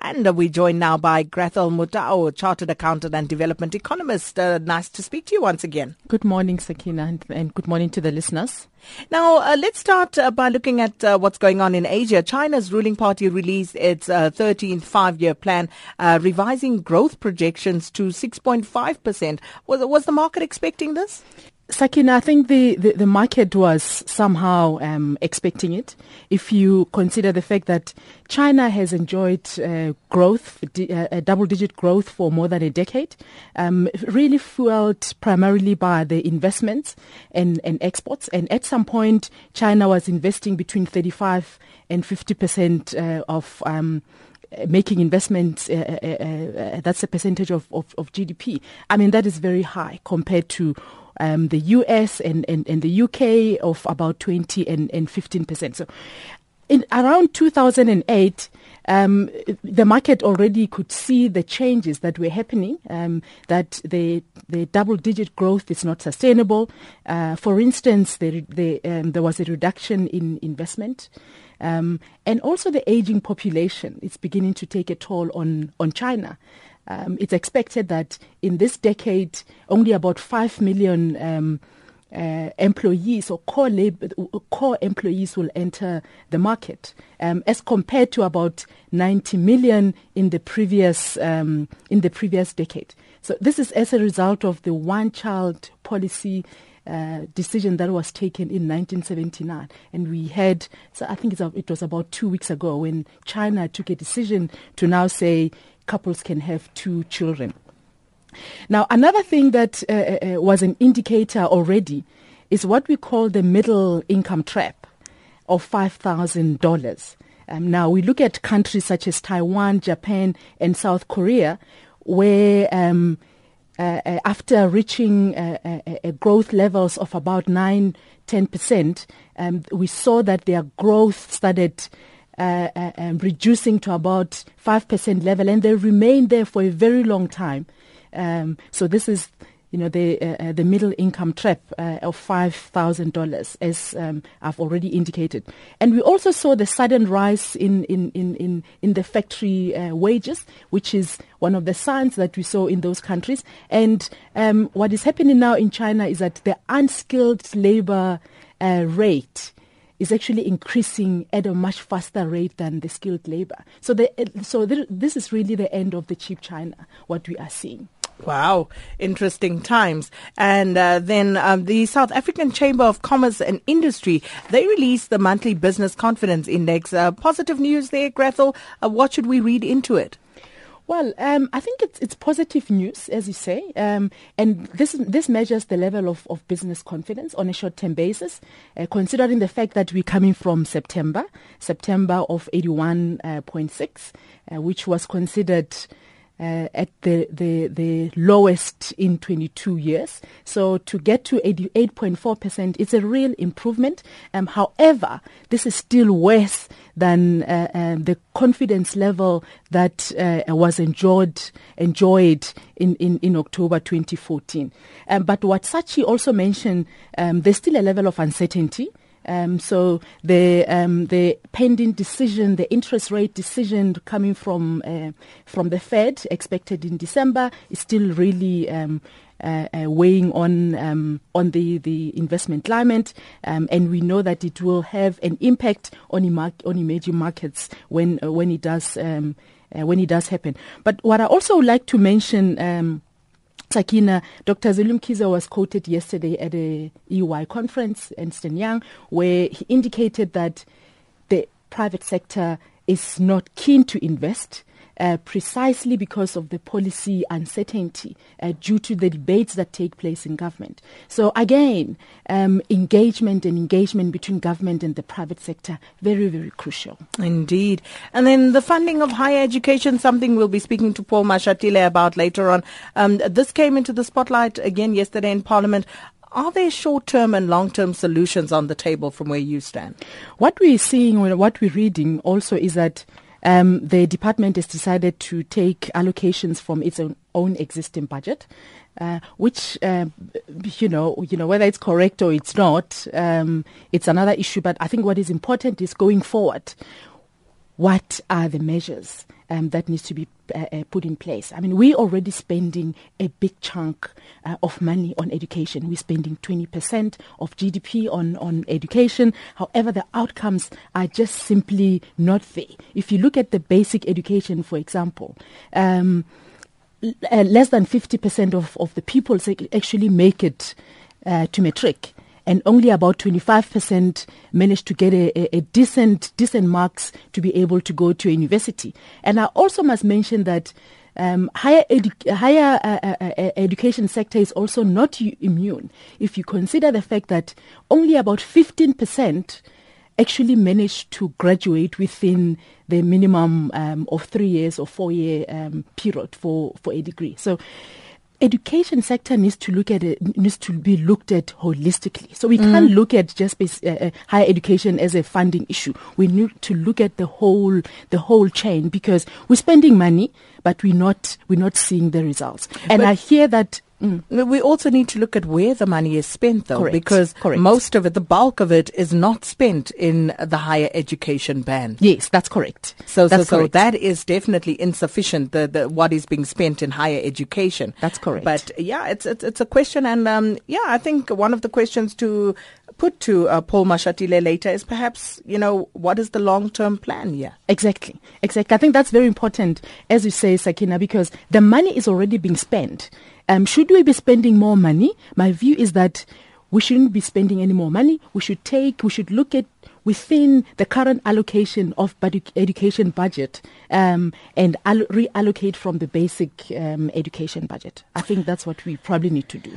And we're joined now by Grathel Motao, Chartered Accountant and Development Economist. Uh, nice to speak to you once again. Good morning, Sakina, and, and good morning to the listeners. Now, uh, let's start uh, by looking at uh, what's going on in Asia. China's ruling party released its 13th uh, five-year plan, uh, revising growth projections to 6.5%. Was, was the market expecting this? Sakina, I think the, the, the market was somehow um, expecting it. If you consider the fact that China has enjoyed uh, growth, uh, double-digit growth for more than a decade, um, really fueled primarily by the investments and, and exports. And at some point, China was investing between 35 and 50 percent uh, of um, making investments, uh, uh, uh, that's a percentage of, of, of, GDP. I mean, that is very high compared to um, the US and, and, and the UK of about 20 and, and 15%. So in around 2008, um, the market already could see the changes that were happening, um, that the, the double-digit growth is not sustainable. Uh, for instance, the, the, um, there was a reduction in investment. Um, and also the aging population is beginning to take a toll on, on China. Um, it's expected that in this decade, only about 5 million um, uh, employees or core labor, core employees will enter the market, um, as compared to about 90 million in the previous um, in the previous decade. So this is as a result of the one-child policy uh, decision that was taken in 1979. And we had, so I think it was about two weeks ago when China took a decision to now say couples can have two children. Now, another thing that uh, uh, uh, was an indicator already is what we call the middle income trap of $5,000. Um, now, we look at countries such as Taiwan, Japan, and South Korea, where um, uh, uh after reaching uh, growth levels of about 9 10%, um, we saw that their growth started uh, uh, um, reducing to about 5% level, and they remain there for a very long time. Um, so this is you know the uh, uh the middle income trap uh, of five thousand dollars, as um, I've already indicated, and we also saw the sudden rise in in in in, in the factory uh, wages, which is one of the signs that we saw in those countries. And um, what is happening now in China is that the unskilled labor uh, rate is actually increasing at a much faster rate than the skilled labor. So, the, so this is really the end of the cheap China, what we are seeing. Wow, interesting times. And uh, then um, the South African Chamber of Commerce and Industry, they released the monthly business confidence index. Uh, positive news there, Grathel. Uh, what should we read into it? Well, um, I think it's it's positive news, as you say, um, and this this measures the level of, of business confidence on a short term basis, uh, considering the fact that we're coming from September, September of eighty one point six, uh, which was considered uh, at the, the, the lowest in 22 years. So to get to 88.4%, it's a real improvement. Um, however, this is still worse than uh, uh, the confidence level that uh, was enjoyed enjoyed in, in, in October 2014. Um, but what SACCI also mentioned, um, there's still a level of uncertainty. Um, so the um, the pending decision, the interest rate decision coming from uh, from the Fed, expected in December, is still really um, uh, uh, weighing on um, on the, the investment climate, um, and we know that it will have an impact on on emerging markets when uh, when it does um, uh, when it does happen. But what I also like to mention. Sakina, Dr. Zweli Mkhize was quoted yesterday at a EY conference, Ernst Young, where he indicated that the private sector is not keen to invest uh, precisely because of the policy uncertainty uh, due to the debates that take place in government. So again, um, engagement and engagement between government and the private sector, very, very crucial. Indeed. And then the funding of higher education, something we'll be speaking to Paul Mashatile about later on. Um, this came into the spotlight again yesterday in Parliament. Are there short-term and long-term solutions on the table from where you stand? What we're seeing, what we're reading also is that um, the department has decided to take allocations from its own, own existing budget, uh, which uh, you know, you know whether it's correct or it's not, um, it's another issue. But I think what is important is going forward. What are the measures um, that needs to be uh, uh, put in place. I mean, we're already spending a big chunk uh, of money on education. We're spending 20% of GDP on, on education. However, the outcomes are just simply not there. If you look at the basic education, for example, um, uh, less than 50% of, of the people actually make it uh, to matric and only about 25% managed to get a, a, decent decent marks to be able to go to a university. And I also must mention that um, higher edu- higher uh, uh, uh education sector is also not immune. If you consider the fact that only about 15% actually managed to graduate within the minimum um, of three years or four year um, period for, for a degree. So education sector needs to look at it needs to be looked at holistically. So we mm. can't look at just uh, uh, higher education as a funding issue. We need to look at the whole the whole chain because we're spending money, but we're not we're not seeing the results. And but I hear that Mm. We also need to look at where the money is spent, though, Correct. because Correct. most of it, the bulk of it, is not spent in the higher education band. Yes, that's correct. So, that's so, correct. so that is definitely insufficient. The, the what is being spent in higher education. That's correct. But yeah, it's it's, it's a question, and um, yeah, I think one of the questions to put to uh, Paul Mashatile later is perhaps, you know, what is the long-term plan here? Exactly, exactly. I think that's very important, as you say, Sakina, because the money is already being spent. Um, should we be spending more money? My view is that we shouldn't be spending any more money. We should take, we should look at within the current allocation of education budget um, and reallocate from the basic um, education budget. I think that's what we probably need to do.